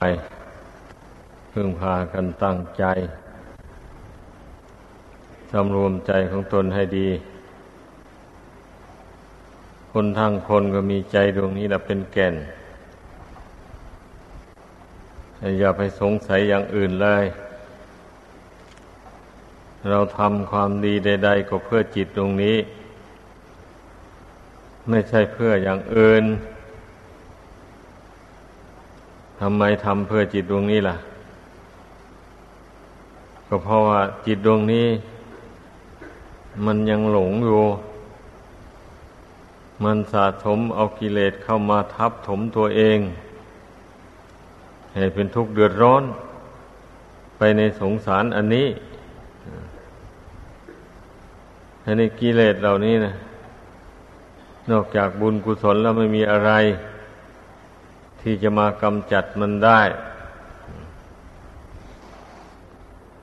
ไปพึ่งพากันตั้งใจสำรวมใจของตนให้ดี คนทั้งคนก็มีใจดวงนี้แหละเป็นแก่น อย่าไปสงสัยอย่างอื่นเลย เราทำความดีใด ๆ ก็เพื่อจิตตรงนี้ ไม่ใช่เพื่ออย่างอื่น ทำไมทำเพื่อจิตดวงนี้ล่ะ ก็เพราะว่าจิตดวงนี้ มันยังหลงอยู่ มันสะสมเอากิเลสเข้ามาทับถมตัวเอง ให้เป็นทุกข์เดือดร้อน ไปในสงสารอันนี้อันนี้กิเลสเหล่านี้นะนอกจากบุญกุศลแล้วไม่มีอะไร ที่จะมากำจัดมันได้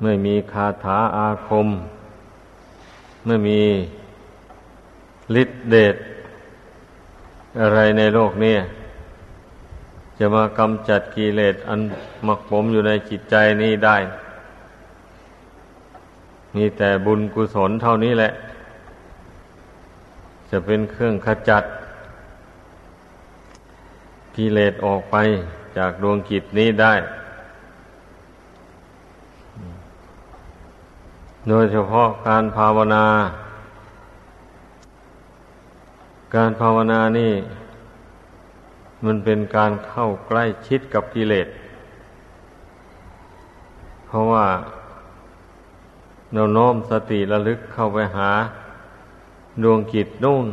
ไม่มีคาถาอาคม ไม่มีฤทธิเดชอะไรในโลกนี้จะมากำจัดกิเลสอันหมักผมอยู่ในจิตใจนี้ได้ มีแต่บุญกุศลเท่านี้แหละ จะเป็นเครื่องขจัด กิเลสออกไปจากดวงจิตนี้ได้ โดยเฉพาะการภาวนา การภาวนานี่ มันเป็นการเข้าใกล้ชิดกับกิเลส เพราะว่าเราโน้มสติระลึกเข้าไปหา ดวงจิตนู่น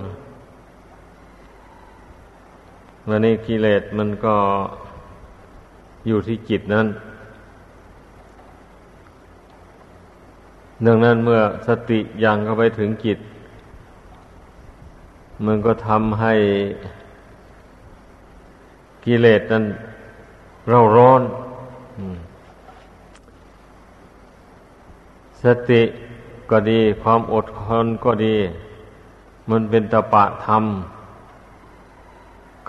วันนี้กิเลสมันก็อยู่ที่จิตนั้นดังนั้นเมื่อสติยังเข้าไปถึงจิต มันก็ทำให้กิเลสนั้นเราร้อน สติก็ดี ความอดทนก็ดี มันเป็นตปะธรรม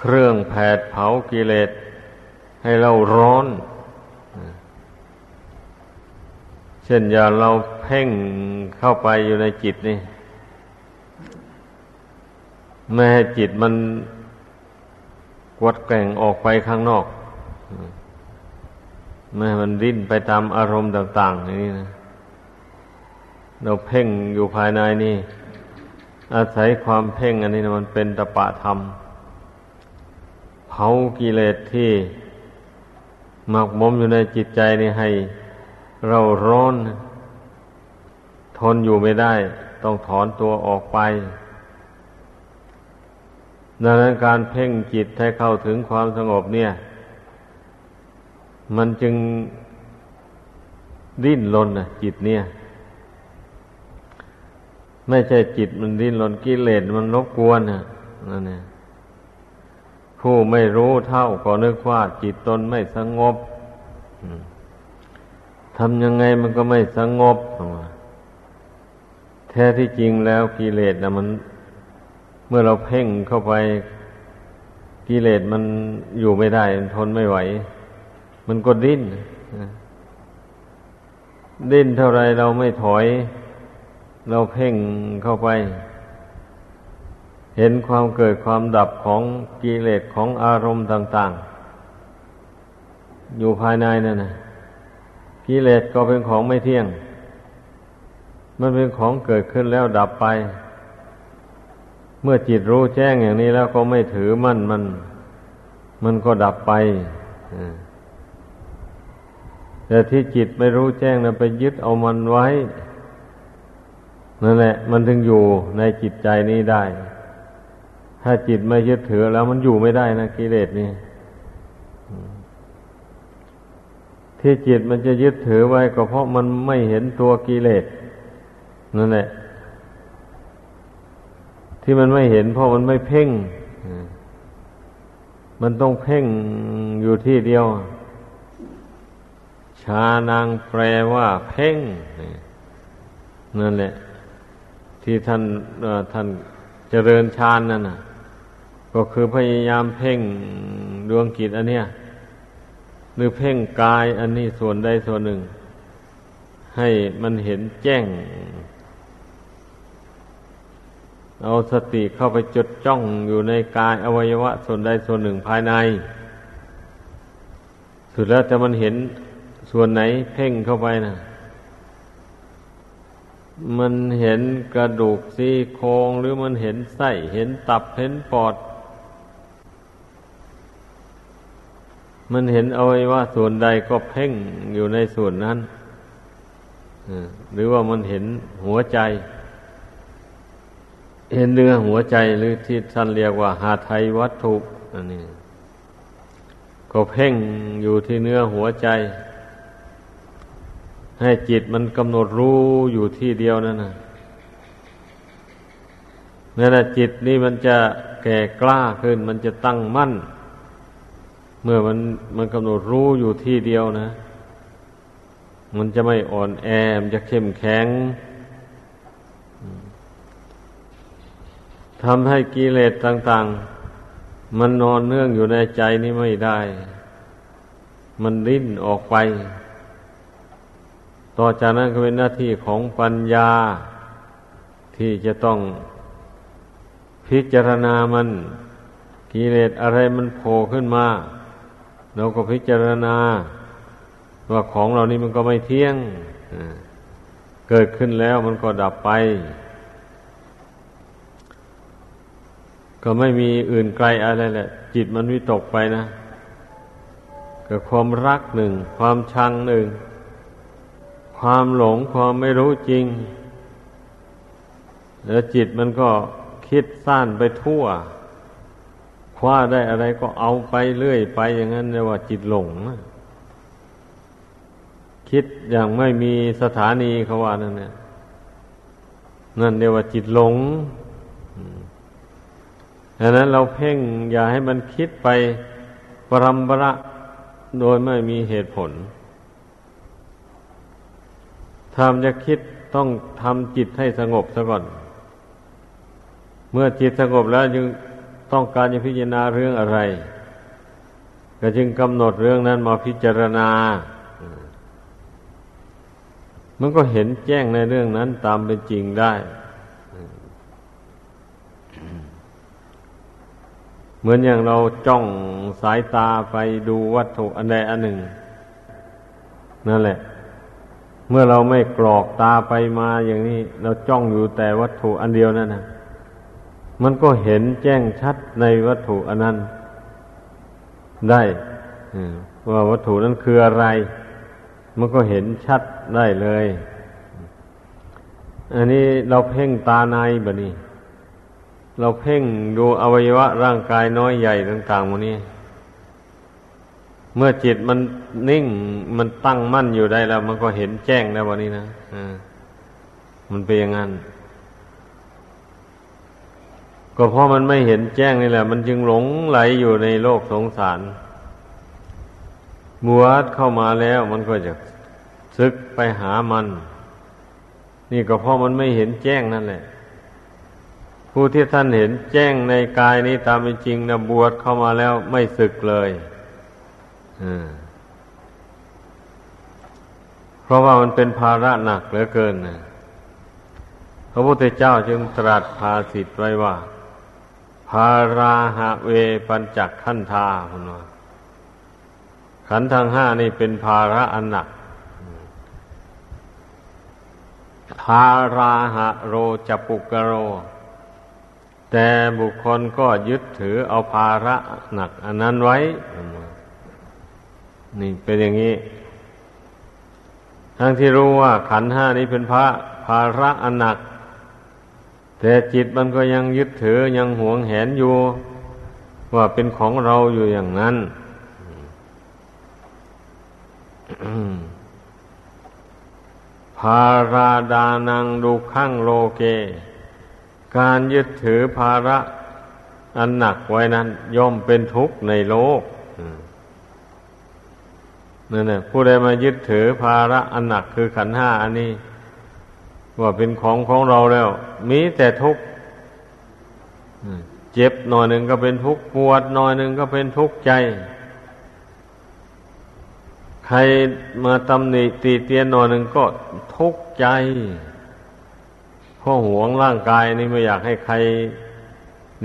เครื่องแผดเผากิเลสให้เราร้อน เช่นอย่าเราเพ่งเข้าไปอยู่ในจิตนี่ไม่ให้จิตมันกวดแก่งออกไปข้างนอกไม่ให้มันดิ้นไปตามอารมณ์ต่าง ๆ อย่างนี้นะเราเพ่งอยู่ภายในนี่ อาศัยความเพ่งอันนี้นะมันเป็นตปะธรรมเผากิเลสที่หมักมมอยู่ในจิตใจนี่ให้เราร้อน ทนอยู่ไม่ได้ ต้องถอนตัวออกไป ดังนั้นการเพ่งจิตให้เข้าถึงความสงบเนี่ย มันจึงดิ้นรนนะจิตเนี่ย ไม่ใช่จิตมันดิ้นรนกิเลสมันรบกวนนะนั่นเนี่ย ผู้ไม่รู้เท่าก็นึกว่าจิตตนไม่สงบทำยังไงมันก็ไม่สงบแท้ที่จริงแล้วกิเลสนะมัน เมื่อเราเพ่งเข้าไปกิเลสมันอยู่ไม่ได้ทนไม่ไหว มันก็ดิ้นดิ้นเท่าไรเราไม่ถอย เราเพ่งเข้าไป เห็นความเกิดความดับของกิเลสของอารมณ์ต่าง ๆ อยู่ภายในนั่นนะกิเลสก็เป็นของไม่เที่ยง มันเป็นของเกิดขึ้นแล้วดับไป เมื่อจิตรู้แจ้งอย่างนี้แล้วก็ไม่ถือมั่นมัน มันก็ดับไปแต่ที่จิตไม่รู้แจ้งนะไปยึดเอามันไว้นั่นแหละ มันถึงอยู่ในจิตใจนี้ได้ ถ้าจิตไม่ยึดถือแล้วมันอยู่ไม่ได้นะกิเลสนี่ที่จิตมันจะยึดถือไว้ก็เพราะมันไม่เห็นตัวกิเลสนั่นแหละ ที่มันไม่เห็นเพราะมันไม่เพ่ง มันต้องเพ่งอยู่ที่เดียว ชานางแปลว่าเพ่ง นั่นแหละ ที่ท่านท่านเจริญฌานนั่นน่ะ ก็คือพยายามเพ่งดวงกิจอันเนี้ยรือเพ่งกายอันนี้ส่วนใดส่วนหนึ่ง ให้มันเห็นแจ้ง เอาสติเข้าไปจดจ้องอยู่ในกายอวัยวะ ส่วนใดส่วนหนึ่งภายใน สุดแล้วแต่มันเห็นส่วนไหนเพ่งเข้าไปนะมันเห็นกระดูกซี่โครงหรือมันเห็นไส้เห็นตับเห็นปอด มันเห็นเอาไวัยวะส่วนใดก็เพ่งอยู่ในส่วนนั้นหรือว่ามันเห็นหัวใจ เห็นเนื้อหัวใจหรือที่ท่านเรียกว่าหาไทยวัตถุอันนี้ก็เพ่งอยู่ที่เนื้อหัวใจ ให้จิตมันกำหนดรู้อยู่ที่เดียวนั่นนะนั่นแหละจิตนี่มันจะแก่กล้าขึ้น มันจะตั้งมั่น เมื่อมันมันกำหนดรู้อยู่ที่เดียวนะ มันจะไม่อ่อนแอมันจะเข้มแข็งทำให้กิเลสต่าง ๆ มันนอนเนื่องอยู่ในใจนี้ไม่ได้ มันดิ้นออกไป ต่อจากนั้นก็เป็นหน้าที่ของปัญญา ที่จะต้องพิจารณามัน กิเลสอะไรมันโผล่ขึ้นมา เราก็พิจารณา ว่าของเรานี้มันก็ไม่เที่ยงเกิดขึ้นแล้วมันก็ดับไป ก็ไม่มีอื่นไกลอะไรแหละ จิตมันวิตกไปนะกับความรักหนึ่ง ความชังหนึ่ง ความหลงความไม่รู้จริง แล้วจิตมันก็คิดสั้นไปทั่ว คว้าได้อะไรก็เอาไปเรื่อยไปอย่างนั้นเรียกว่าจิตหลง คิดอย่างไม่มีสถานีเขาว่านั่นเนี่ยนั่นเรียกว่าจิตหลงดังนั้นเราเพ่งอย่าให้มันคิดไปปรำประโดยไม่มีเหตุผลถ้าจะคิดต้องทำจิตให้สงบซะก่อน เมื่อจิตสงบแล้วจึง ต้องการจะพิจารณาเรื่องอะไร ก็จึงกำหนดเรื่องนั้นมาพิจารณา มันก็เห็นแจ้งในเรื่องนั้นตามเป็นจริงได้เหมือนอย่างเราจ้องสายตาไปดูวัตถุอันใดอันหนึ่ง นั่นแหละ เมื่อเราไม่กรอกตาไปมาอย่างนี้ เราจ้องอยู่แต่วัตถุอันเดียวนั่นนะ มันก็เห็นแจ้งชัดในวัตถุอันนั้น ได้ว่าวัตถุนั้นคืออะไร มันก็เห็นชัดได้เลย อันนี้เราเพ่งตาในแบบนี้เราเพ่งดูอวัยวะร่างกายน้อยใหญ่ต่างๆมันนี้ เมื่อจิตมันนิ่งมันตั้งมั่นอยู่ได้แล้ว มันก็เห็นแจ้งแล้ววันนี้นะอมันเป็นอย่างนั้น ก็เพราะมันไม่เห็นแจ้งนี่แหละ มันจึงหลงไหลอยู่ในโลกสงสารบวชเข้ามาแล้วมันก็จะซึกไปหามัน นี่ก็เพราะมันไม่เห็นแจ้งนั่นแหละ ผู้ที่ท่านเห็นแจ้งในกายนี้ตามเป็นจริงนะบวชเข้ามาแล้วไม่ศึกเลยเพราะว่ามันเป็นภาระหนักเหลือเกินนะพระพุทธเจ้าจึงตรัสภาสิทธ์ไว้ว่า ภาราหะเวปัญจักขันธาคุณว่าขันธ์ทางห้านี่เป็นภาระอันหนัก ภาราหะโรจปุกโร แต่บุคคลก็ยึดถือเอาภาระหนัก อันนั้นไว้ นี่เป็นอย่างนี้ ทั้งที่รู้ว่าขันห้านี้เป็นพระภาระอันหนัก แต่จิตมันก็ยังยึดถือยังหวงแหนอยู่ ว่าเป็นของเราอยู่อย่างนั้นภาราดานังดูข้างโลเก การยึดถือภาระอันหนักไว้นั้น ย่อมเป็นทุกข์ในโลกนั่นแหละผู้ใดมายึดถือภาระอันหนักคือขันห้าอันนี้ ว่าเป็นของของเราแล้ว มีแต่ทุกข์เจ็บหน่อยหนึ่งก็เป็นทุกข์ปวดหน่อยหนึ่งก็เป็นทุกข์ใจ ใครมาตำหนิตีเตียนหน่อยหนึ่งก็ทุกข์ใจเพราะหวงร่างกายนี่ไม่อยากให้ใคร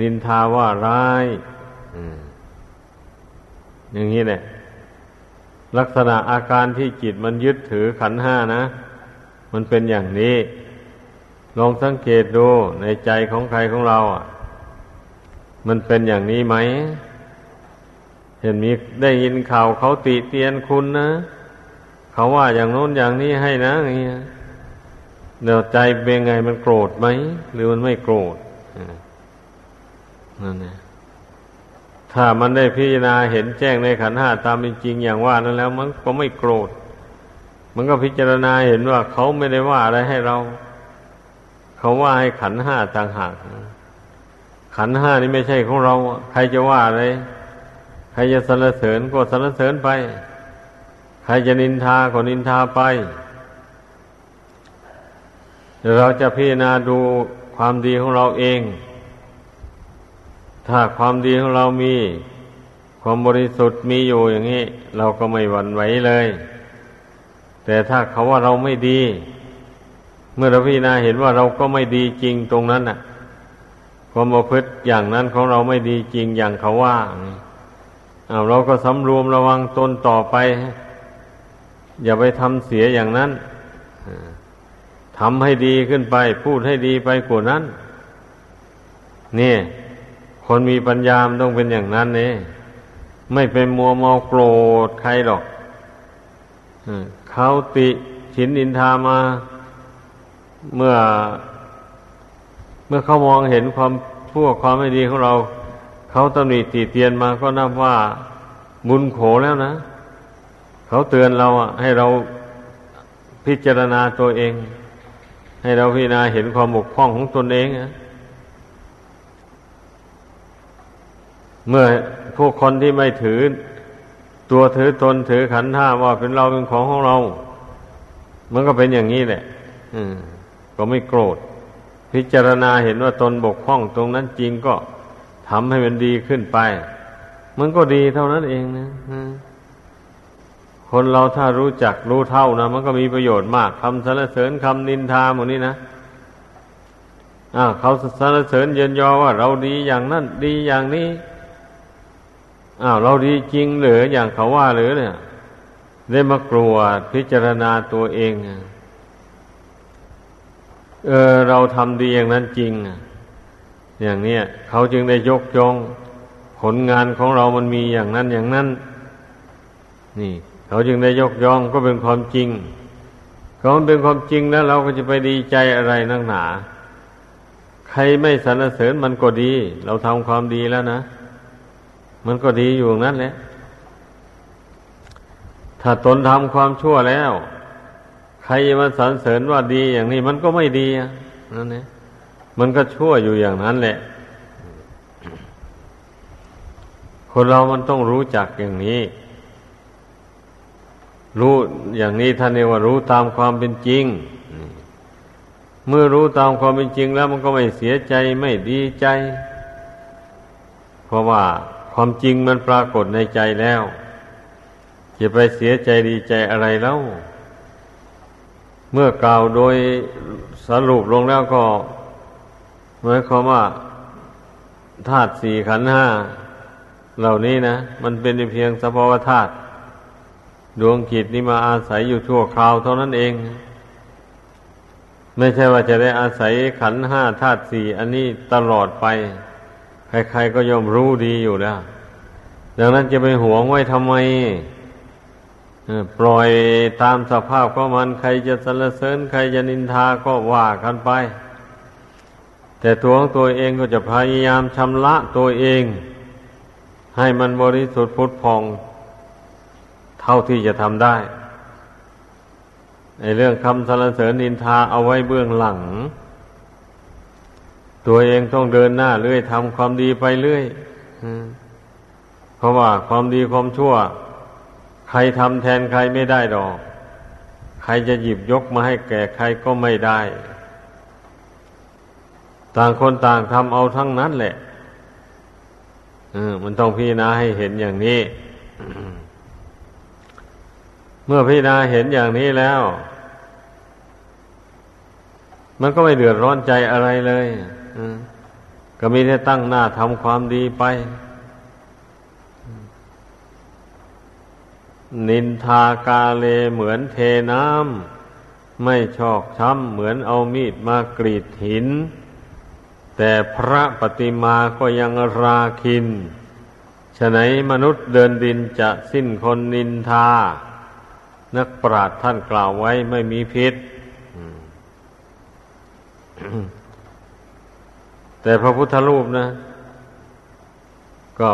นินทาว่าร้ายอย่างนี้แหละลักษณะอาการที่จิตมันยึดถือขันห้านะ มันเป็นอย่างนี้ ลองสังเกตดูในใจของใครของเราอะ มันเป็นอย่างนี้ไหม เห็นมีได้ยินข่าวเขาติเตียนคุณนะเขาว่าอย่างโน้นอย่างนี้ให้นะอย่างเงี้ยเดี๋ยวใจเป็นไงมันโกรธไหม หรือมันไม่โกรธนั่นนะถ้ามันได้พิจารณาเห็นแจ้งในขันห้าตามเป็นจริงอย่างว่านั้นแล้ว มันก็ไม่โกรธ มันก็พิจารณาเห็นว่าเขาไม่ได้ว่าอะไรให้เรา เขาว่าให้ขันห้าต่างหากขันห้านี่ไม่ใช่ของเรา ใครจะว่าอะไร ใครจะสรรเสริญก็สรรเสริญไป ใครจะนินทาก็นินทาไป เราจะพิจารณาดูความดีของเราเอง ถ้าความดีของเรามี ความบริสุทธิ์มีอยู่อย่างนี้ เราก็ไม่หวั่นไหวเลย แต่ถ้าเขาว่าเราไม่ดี เมื่อเราพิจารณาเห็นว่าเราก็ไม่ดีจริงตรงนั้นน่ะ ความประพฤติอย่างนั้นของเราไม่ดีจริงอย่างเขาว่าเอาเราก็สำรวมระวังตนต่อไป อย่าไปทำเสียอย่างนั้นทำให้ดีขึ้นไป พูดให้ดีไปกว่านั้น นี่ คนมีปัญญามต้องเป็นอย่างนั้นนี่ไม่เป็นมัวเมาโกรธใครหรอก เขาติฉินอินทามา เมื่อ เมื่อเขามองเห็นความพวกความไม่ดีของเรา เขาตำหนิตีเตียนมาก็นับว่าบุญโขแล้วนะ เขาเตือนเราอะ ให้เราพิจารณาตัวเอง ให้เราพิจารณาเห็นความบกพร่องของตนเองอะเมื่อพวกคนที่ไม่ถือ ตัวถือตนถือขันธ์ห้าว่าเป็นเราเป็นของของเรา มันก็เป็นอย่างนี้แหละอืมก็ไม่โกรธ พิจารณาเห็นว่าตนบกพร่องตรงนั้นจริงก็ทำให้มันดีขึ้นไป มันก็ดีเท่านั้นเองนะคนเราถ้ารู้จักรู้เท่านะมันก็มีประโยชน์มากคำสรรเสริญคำนินทาหมดนี้นะอ่าเขาสรรเสริญเยินยอว่าเราดีอย่างนั้นดีอย่างนี้ อ้าวเราดีจริงหรืออย่างเขาว่าหรือเนี่ย ได้มากลัวพิจารณาตัวเองเออเราทำดีอย่างนั้นจริง อย่างเนี้ยเขาจึงได้ยกยองผลงานของเรามันมีอย่างนั้นอย่างนั้น นี่ เขาจึงได้ยกย่องก็เป็นความจริงเขาเป็นความจริงแล้ว เราก็จะไปดีใจอะไรนักหนา ใครไม่สรรเสริญมันก็ดี เราทำความดีแล้วนะ มันก็ดีอยู่นั้นแหละ ถ้าตนทำความชั่วแล้ว ใครมาสรรเสริญว่าดีอย่างนี้มันก็ไม่ดีนั่นเองมันก็ชั่วอยู่อย่างนั้นแหละ คนเรามันต้องรู้จักอย่างนี้ รู้อย่างนี้ท่านเรียกว่ารู้ตามความเป็นจริง เมื่อรู้ตามความเป็นจริงแล้วมันก็ไม่เสียใจไม่ดีใจ เพราะว่า ความจริงมันปรากฏในใจแล้วจะไปเสียใจดีใจอะไรแล้ว เมื่อกล่าวโดยสรุปลงแล้วก็หมายความว่าธาตุสี่ขันห้าเหล่านี้นะ มันเป็นเพียงสภาวธาตุดวงกิจนี้มาอาศัยอยู่ชั่วคราวเท่านั้นเอง ไม่ใช่ว่าจะได้อาศัยขันห้าธาตุสี่อันนี้ตลอดไป ใครๆก็ย่อมรู้ดีอยู่แล้ว ดังนั้นจะไปหวงไว้ทำไมปล่อยตามสภาพของมันใครจะสรรเสริญ ใครจะนินทาก็ว่ากันไป แต่ตัวของตัวเองก็จะพยายามชำระตัวเอง ให้มันบริสุทธิ์พุทธพอง เท่าที่จะทำได้ในเรื่องคำสรรเสริญนินทาเอาไว้เบื้องหลัง ตัวเองต้องเดินหน้าเรื่อยทำความดีไปเรื่อยเพราะว่าความดีความชั่ว ใครทำแทนใครไม่ได้ดอก ใครจะหยิบยกมาให้แก่ใครก็ไม่ได้ ต่างคนต่างทำเอาทั้งนั้นแหละมันต้องพิจารณาให้เห็นอย่างนี้ เมื่อพิจารณาเห็นอย่างนี้แล้ว มันก็ไม่เดือดร้อนใจอะไรเลย ก็มีแต่ตั้งหน้าทำความดีไป นินทากาเลเหมือนเทน้ำไม่ชอกช้ำเหมือนเอามีดมากรีดหิน แต่พระปฏิมาก็ยังราคินฉะไหนมนุษย์เดินดินจะสิ้นคนนินทา นักปราชญ์ท่านกล่าวไว้ไม่มีพิษ แต่พระพุทธรูปนะ ก็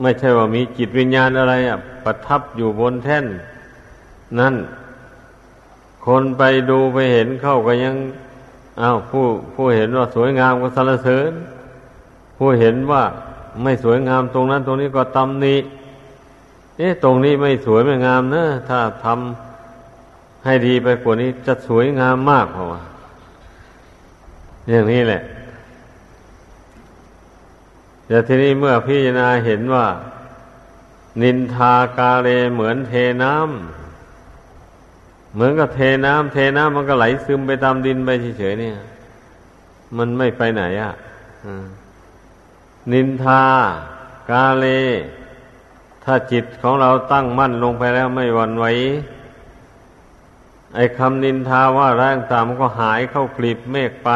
ไม่ใช่ว่ามีจิตวิญญาณอะไรอะประทับอยู่บนแท่น นั่น คนไปดูไปเห็นเข้าก็ยังอ้าวผู้ผู้เห็นว่าสวยงามก็สรรเสริญ ผู้เห็นว่าไม่สวยงามตรงนั้น ตรงนี้ก็ตำหนิเอ๊ะตรงนี้ไม่สวยไม่งามนะถ้าทำให้ดีไปกว่านี้จะสวยงามมากเพราะว่าอย่างนี้แหละ แต่ทีนี้เมื่อพิจารณาเห็นว่า นินทากาเลเหมือนเทน้ำเหมือนกับเทน้ำเทน้ำมันก็ไหลซึมไปตามดินไปเฉยๆเนี่ย มันไม่ไปไหนอะนินทากาเล ถ้าจิตของเราตั้งมั่นลงไปแล้วไม่หวั่นไหวไอ้คำนินทาว่าร่างตามก็หายเข้ากลีบเมฆไป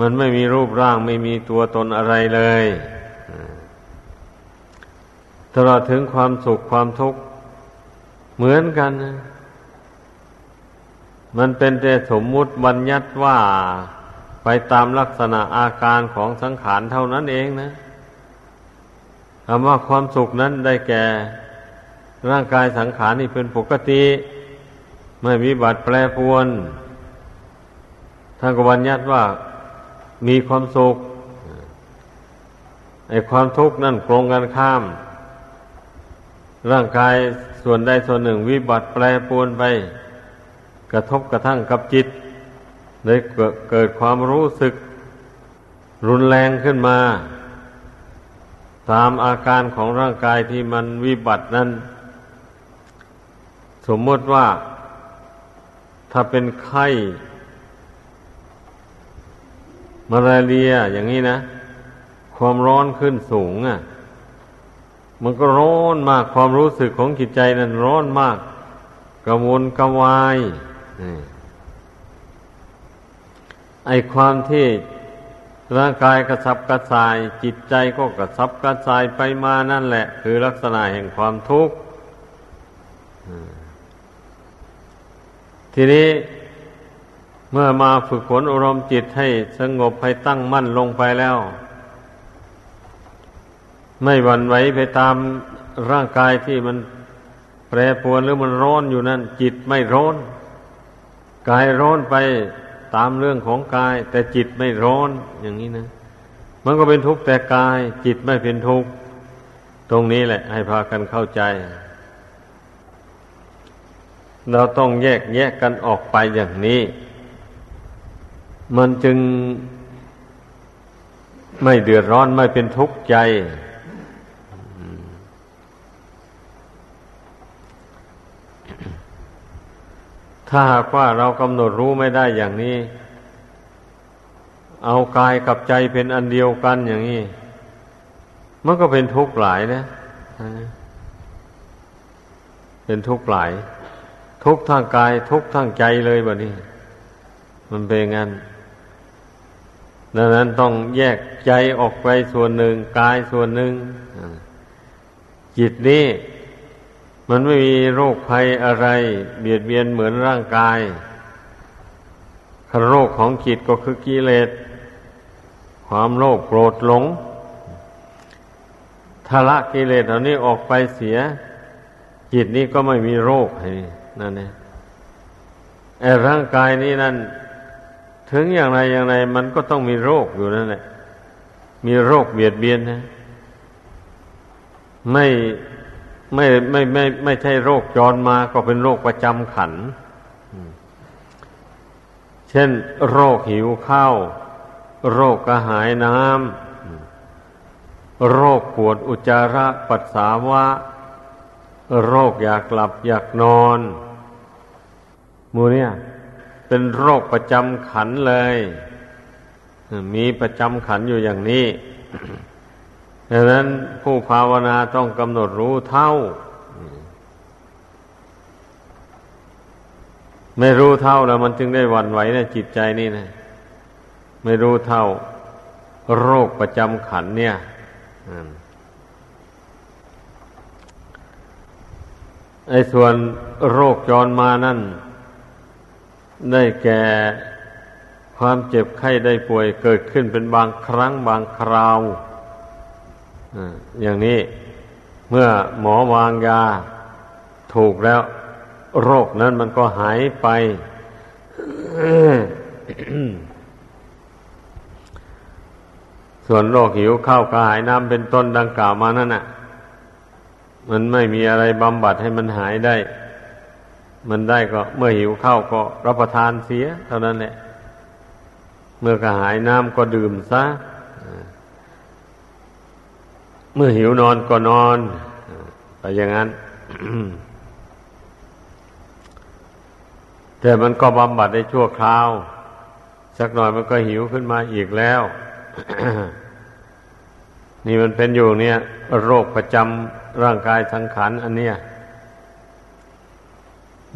มันไม่มีรูปร่างไม่มีตัวตนอะไรเลยตลอดถึงความสุขความทุกข์เหมือนกัน มันเป็นแต่สมมุติบัญญัติว่าไปตามลักษณะอาการของสังขารเท่านั้นเองนะคำว่าความสุขนั้นได้แก่ ร่างกายสังขารนี่เป็นปกติ ไม่มีบัดแปรปวนท่านก็บัญญัติว่า มีความสุขไอ้ความทุกข์นั่นตรงกันข้าม ร่างกายส่วนใดส่วนหนึ่ง วิบัติแปรปวนไป กระทบกระทั่งกับจิตเลยเกิดความรู้สึก รุนแรงขึ้นมาตามอาการของร่างกายที่มันวิบัตินั้น สมมติว่า ถ้าเป็นไข้ มาลาเรียอย่างนี้นะ ความร้อนขึ้นสูงอะ มันก็ร้อนมากความรู้สึกของจิตใจนั้นร้อนมากกระวนกระวายไอความที่ร่างกายกระสับกระส่าย จิตใจก็กระสับกระส่ายไปมานั่นแหละ คือลักษณะแห่งความทุกข์ทีนี้ เมื่อมาฝึกฝนอารมณ์จิตให้สงบให้ตั้งมั่นลงไปแล้ว ไม่หวั่นไหวไปตามร่างกายที่มันแปรปรวนหรือมันร้อนอยู่นั่น จิตไม่ร้อนกายร้อนไปตามเรื่องของกาย แต่จิตไม่ร้อนอย่างนี้นะ มันก็เป็นทุกข์แต่กาย จิตไม่เป็นทุกข์ตรงนี้แหละ ให้พากันเข้าใจ เราต้องแยกแยกกันออกไปอย่างนี้ มันจึงไม่เดือดร้อนไม่เป็นทุกข์ใจ ถ้าหากว่าเรากำหนดรู้ไม่ได้อย่างนี้ เอากายกับใจเป็นอันเดียวกันอย่างนี้ มันก็เป็นทุกข์หลายนะ เป็นทุกข์หลาย ทุกข์ทางกาย ทุกข์ทางใจเลยแบบนี้ มันเป็นงั้น ดังนั้นต้องแยกใจออกไปส่วนหนึ่งกายส่วนหนึ่งจิตนี้ มันไม่มีโรคภัยอะไร เบียดเบียนเหมือนร่างกายโรคของจิตก็คือกิเลสความโลภโกรธหลงทละกิเลสเหล่านี้ออกไปเสีย จิตนี้ก็ไม่มีโรคนั่นเองไอ้ร่างกายนี้นั่น ถึงอย่างไรอย่างไรมันก็ต้องมีโรคอยู่นั่นแหละ มีโรคเบียดเบียนนะ ไม่ไม่ไม่ไม่ไม่ใช่โรคจรมาก็เป็นโรคประจำขัน เช่น โรคหิวข้าว โรคกระหายน้ำ โรคปวดอุจจาระปัสสาวะ โรคอยากหลับอยากนอนมูเนี่ย เป็นโรคประจำขันเลย มีประจำขันอยู่อย่างนี้ดังนั้นผู้ภาวนาต้องกำหนดรู้เท่า ไม่รู้เท่าแล้วมันจึงได้วันไหวในจิตใจนี่นะ ไม่รู้เท่า โรคประจำขันเนี่ยไอ้ส่วนโรคจรมานั่น ได้แก่ความเจ็บไข้ได้ป่วยเกิดขึ้นเป็นบางครั้งบางคราวอย่างนี้เมื่อหมอวางยาถูกแล้ว โรคนั้นมันก็หายไป ส่วนโรคหิวข้าวกระหายน้ำเป็นต้นดังกล่าวมานั่นน่ะ มันไม่มีอะไรบำบัดให้มันหายได้ มันได้ก็เมื่อหิวข้าวก็รับประทานเสีย เท่านั้นแหละ เมื่อกระหายน้ำก็ดื่มซะเมื่อหิวนอนก็นอนไปอย่างนั้นแต่มันก็บำบัดได้ชั่วคราว สักหน่อยมันก็หิวขึ้นมาอีกแล้ว นี่มันเป็นอยู่เนี่ย โรคประจำร่างกายสังขารอันเนี้ย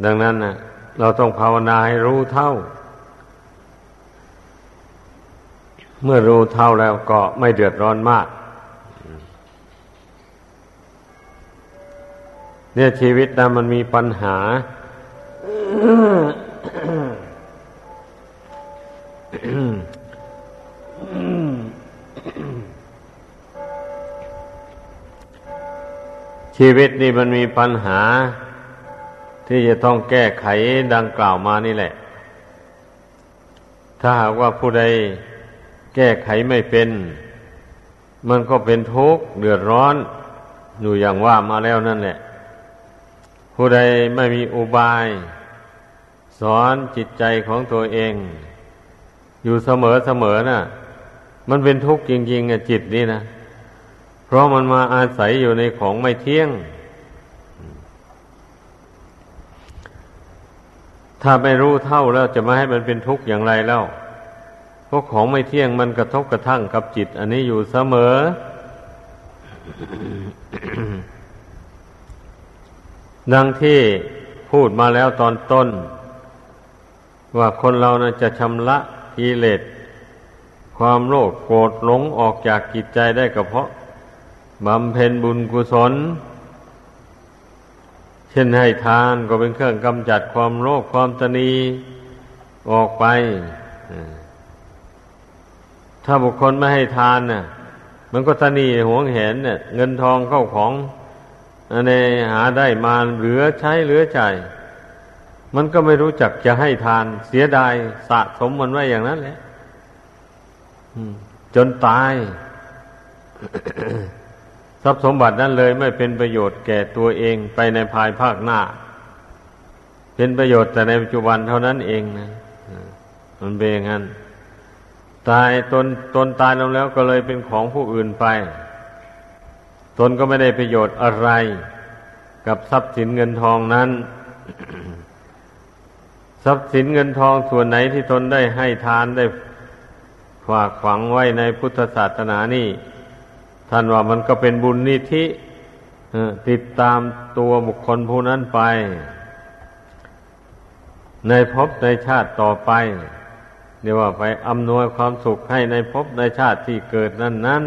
ดังนั้นนะเราต้องภาวนาให้รู้เท่า เมื่อรู้เท่าแล้วก็ไม่เดือดร้อนมาก เนี่ยชีวิตนะมันมีปัญหา ชีวิตนี่มันมีปัญหา ที่จะต้องแก้ไขดังกล่าวมานี่แหละ ถ้าหากว่าผู้ใดแก้ไขไม่เป็น มันก็เป็นทุกข์เดือดร้อน อยู่อย่างว่ามาแล้วนั่นแหละ ผู้ใดไม่มีอุบาย สอนจิตใจของตัวเอง อยู่เสมอเสมอนะ่ะ มันเป็นทุกข์จริงๆอะจิตนี่นะ เพราะมันมาอาศัยอยู่ในของไม่เที่ยง ถ้าไม่รู้เท่าแล้วจะมาให้มันเป็นทุกข์อย่างไรแล้วพวกของไม่เที่ยงมันกระทบกระทั่งกับจิต อันนี้อยู่เสมอ ดังที่พูดมาแล้วตอนต้น ว่าคนเรานะจะชำระกิเลสความโลภโกรธหลงออกจากกิจใจได้ก็เพราะบำเพ็ญบุญกุศล เช่นให้ทานก็เป็นเครื่องกำจัดความโลภความตนีออกไป ถ้าบุคคลไม่ให้ทานน่ะ มันก็ตนีหวงเห็นเนี่ยเงินทองเข้าของอันนี้หาได้มาเหลือใช้เหลือใจมันก็ไม่รู้จักจะให้ทาน เสียดายสะสมมันไว้อย่างนั้นแหละจนตาย ทรัพย์สมบัตินั้นเลยไม่เป็นประโยชน์แก่ตัวเองไปในภายภาคหน้า เป็นประโยชน์แต่ในปัจจุบันเท่านั้นเองนะมันเป็นอย่างนั้นตายตนตนตายลงแล้วก็เลยเป็นของผู้อื่นไป ตนก็ไม่ได้ประโยชน์อะไร กับทรัพย์สินเงินทองนั้น ทรัพย์สินเงินทองส่วนไหนที่ตนได้ให้ทานได้ฝากฝังไว้ในพุทธศาสนานี่ ท่านว่ามันก็เป็นบุญนิธิติดตามตัวบุคคลผู้นั้นไป ในภพในชาติต่อไปเรียกว่าไปอำนวยความสุขให้ในภพในชาติที่เกิดนั้นนั้น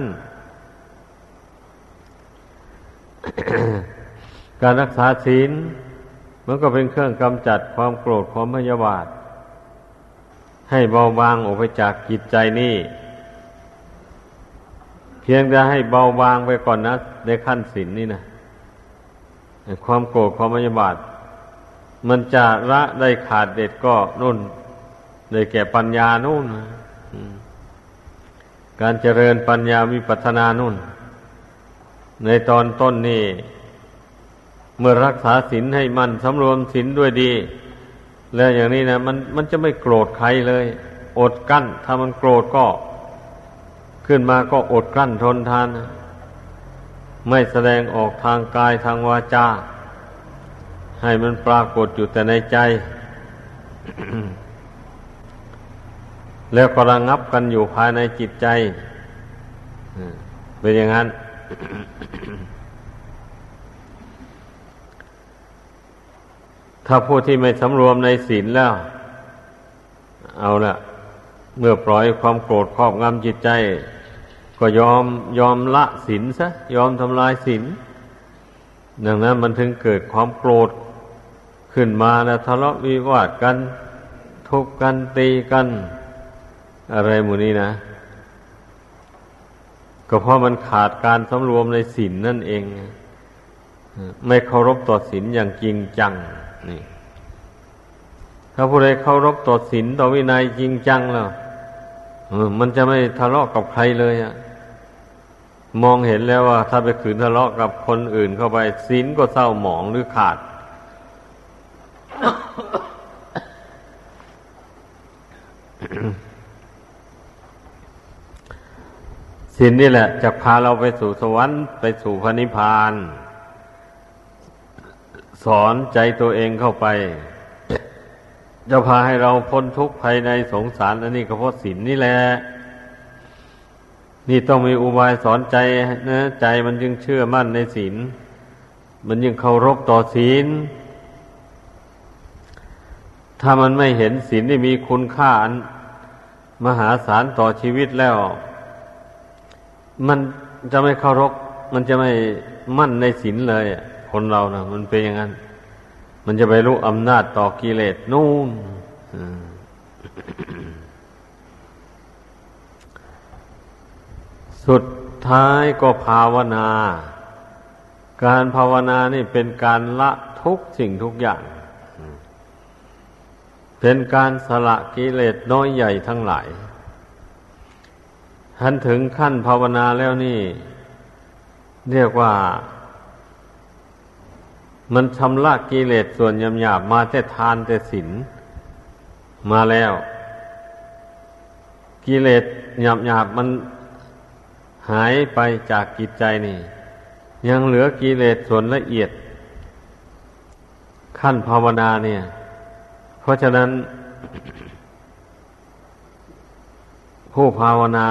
การรักษาศีลมันก็เป็นเครื่องกำจัดความโกรธความพยาบาท ให้เบาบางออกไปจากจิตใจนี่ เพียงจะให้เบาบางไปก่อนนะ ในขั้นศีลนนี่นะความโกรธความพยาบาท มันจะละได้ขาดเด็ดก็นุ่นได้แก่ปัญญานู่นการเจริญปัญญาวิปัสนานุ่น ในตอนต้นนี่เมื่อรักษาศีลให้มันสำรวมศีลด้วยดี แล้วอย่างนี้นะมันมันจะไม่โกรธใครเลย อดกั้น ถ้ามันโกรธก็ ขึ้นมาก็อดกลั้นทนทาน ไม่แสดงออกทางกายทางวาจา ให้มันปรากฏอยู่แต่ในใจ แล้วก็ระงับกันอยู่ภายในจิตใจ เป็นอย่างนั้น ถ้าผู้ที่ไม่สำรวมในศีลแล้ว เอาละเมื่อปล่อยความโกรธครอบงำจิตใจ ก็ยอมยอมละศีลซะยอมทำลายศีลดังนั้นมันถึงเกิดความโกรธขึ้นมาแล้วทะเลาะวิวาทกัน ทุบกันตีกัน อะไรหมู่นี้นะ ก็เพราะมันขาดการสำรวมในศีลนนั่นเอง ไม่เคารพต่อศีลอย่างจริงจังนี่ ถ้าผู้ใดเคารพต่อศีลต่อวินัยจริงจังแล้วมันจะไม่ทะเลาะกับใครเลยอะ มองเห็นแล้วว่า ถ้าไปขืนทะเลาะกับคนอื่นเข้าไปศีลก็เศร้าหมองหรือขาด ศีลนี่แหละจะพาเราไปสู่สวรรค์ไปสู่พระนิพพาน สอนใจตัวเองเข้าไป จะพาให้เราพ้นทุกข์ภายในสงสารอันนี้ก็เพราะศีลนนี่แหละ นี่ต้องมีอุบายสอนใจนะใจมันจึงเชื่อมั่นในศีล มันยังเคารพต่อศีล ถ้ามันไม่เห็นศีลที่มีคุณค่าอันมหาศาลต่อชีวิตแล้ว มันจะไม่เคารพมันจะไม่มั่นในศีลเลย คนเรานะมันเป็นอย่างนั้น มันจะไปรู้อำนาจต่อกิเลสนู่น สุดท้ายก็ภาวนา การภาวนานี่เป็นการละทุกสิ่งทุกอย่าง เป็นการสละกิเลสน้อยใหญ่ทั้งหลายทันถึงขั้นภาวนาแล้วนี่ เรียกว่า มันชำระกิเลสส่วนยำหยาบมาแต่ทานแต่ศีลมาแล้ว กิเลสหยาบหยาบมัน หายไปจากกิจใจนี่ ยังเหลือกิเลสส่วนละเอียด ขั้นภาวนาเนี่ย เพราะฉะนั้น ผู้ภาวนา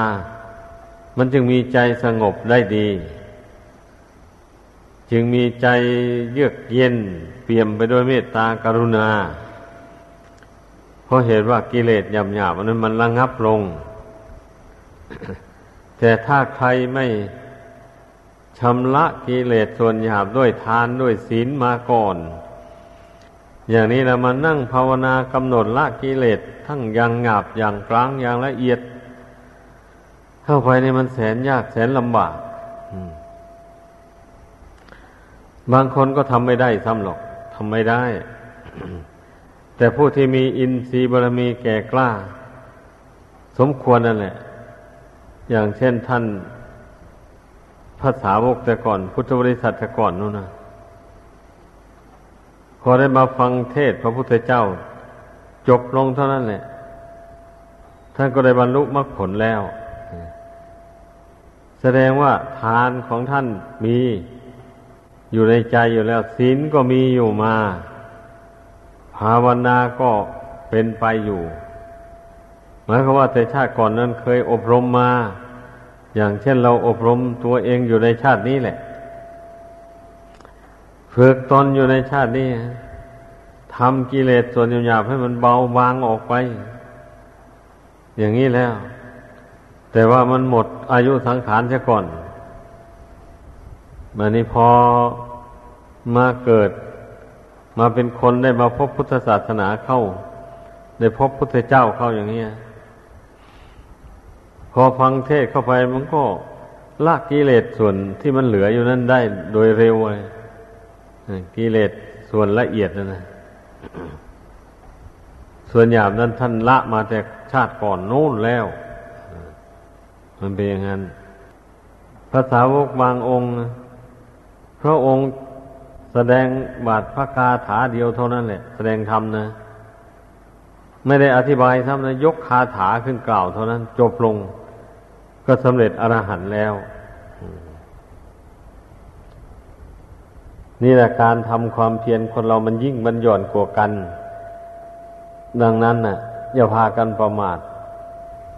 มันจึงมีใจสงบได้ดี จึงมีใจเยือกเย็น เปี่ยมไปด้วยเมตตากรุณา เพราะเหตุว่ากิเลสหยาบๆนั้นมันระงับลง แต่ถ้าใครไม่ชำระกิเลสส่วนหยาบด้วยทานด้วยศีลมาก่อน อย่างนี้เรามานั่งภาวนากำหนดละกิเลสทั้งอย่างหยาบอย่างกลางอย่างละเอียด เข้าไปในมันแสนยากแสนลำบากบางคนก็ทำไม่ได้ซ้ำหรอกทำไม่ได้ แต่ผู้ที่มีอินทรีย์บารมีแก่กล้า สมควรนั่นแหละ อย่างเช่นท่านภาษาวกแต่ก่อน พุทธบริษัทแต่ก่อนนู่นนะพอได้มาฟังเทศพระพุทธเจ้า จบลงเท่านั้นแหละท่านก็ได้บรรลุมรรคผลแล้ว แสดงว่าทานของท่านมีอยู่ในใจอยู่แล้วศีลก็มีอยู่มา ภาวนาก็เป็นไปอยู่ หมายความว่าแต่ชาติก่อนนั้นเคยอบรมมา อย่างเช่นเราอบรมตัวเองอยู่ในชาตินี้แหละ ฝึกตนอยู่ในชาตินี้ทำกิเลสส่วนหยาบให้มันเบาบางออกไป อย่างนี้แล้ว แต่ว่ามันหมดอายุสังขารเสียก่อนมันนี้พอมาเกิด มาเป็นคนได้มาพบพุทธศาสนาเข้า ได้พบพุทธเจ้าเข้าอย่างนี้ พอฟังเทศเข้าไปมันก็ละกิเลสส่วนที่มันเหลืออยู่นั้นได้โดยเร็วเลยกิเลสส่วนละเอียดนะนะส่วนหยาบนั้นท่านละมาแต่ชาติก่อนนู้นแล้ว มันเป็นอย่างนั้นภาษาวกบางองค์ พระองค์แสดงบาทพระคาถาเดียวเท่านั้นแหละ แสดงธรรมนะ ไม่ได้อธิบายทำนะยกคาถาขึ้นกล่าวเท่านั้น จบลง ก็สำเร็จอรหันต์แล้ว นี่แหละการทำความเพียรคนเรามันยิ่งมันหย่อนกว่ากัน ดังนั้นน่ะ อย่าพากันประมาท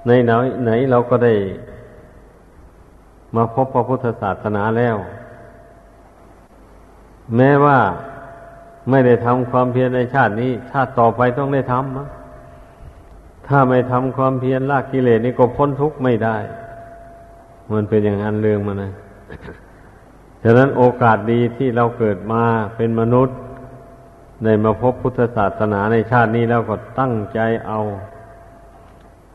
ในไหนไหนเราก็ได้ มาพบพระพุทธศาสนาแล้ว แม้ว่าไม่ได้ทำความเพียรในชาตินี้ ชาติต่อไปต้องได้ทำถ้าไม่ทำความเพียรละกิเลสนี่ก็พ้นทุกข์ไม่ได้ มันเป็นอย่างนั้นเรื่องมันนะฉะนั้นโอกาสดีที่เราเกิดมาเป็นมนุษย์ได้มาพบพุทธศาสนาในชาตินี้แล้วก็ตั้งใจเอา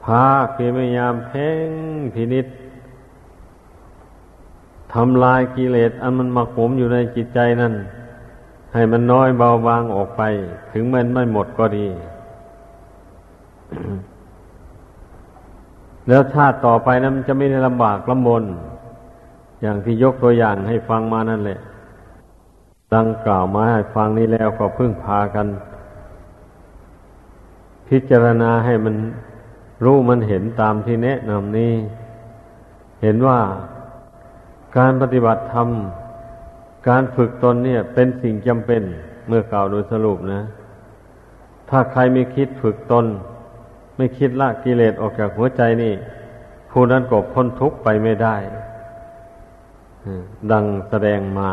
พาพยายามเพ่งพินิษทำลายกิเลสอันมันหมักหมมอยู่ในจิตใจนั่น ให้มันน้อยเบาบางออกไป ถึงมันไม่หมดก็ดี แล้วชาติต่อไปนั้นมันจะไม่ได้ลำบากลำบน อย่างที่ยกตัวอย่างให้ฟังมานั่นแหละ ดังกล่าวมาให้ฟังนี้แล้วก็พึ่งพากัน พิจารณาให้มันรู้มันเห็นตามที่แนะนำนี้ เห็นว่าการปฏิบัติธรรม การฝึกตนเนี่ย เป็นสิ่งจำเป็นเมื่อกล่าวโดยสรุปนะ ถ้าใครไม่คิดฝึกตน ไม่คิดละกิเลสออกจากหัวใจนี่ ผู้นั้นก็พ้นทุกข์ไปไม่ได้ ดังแสดงมา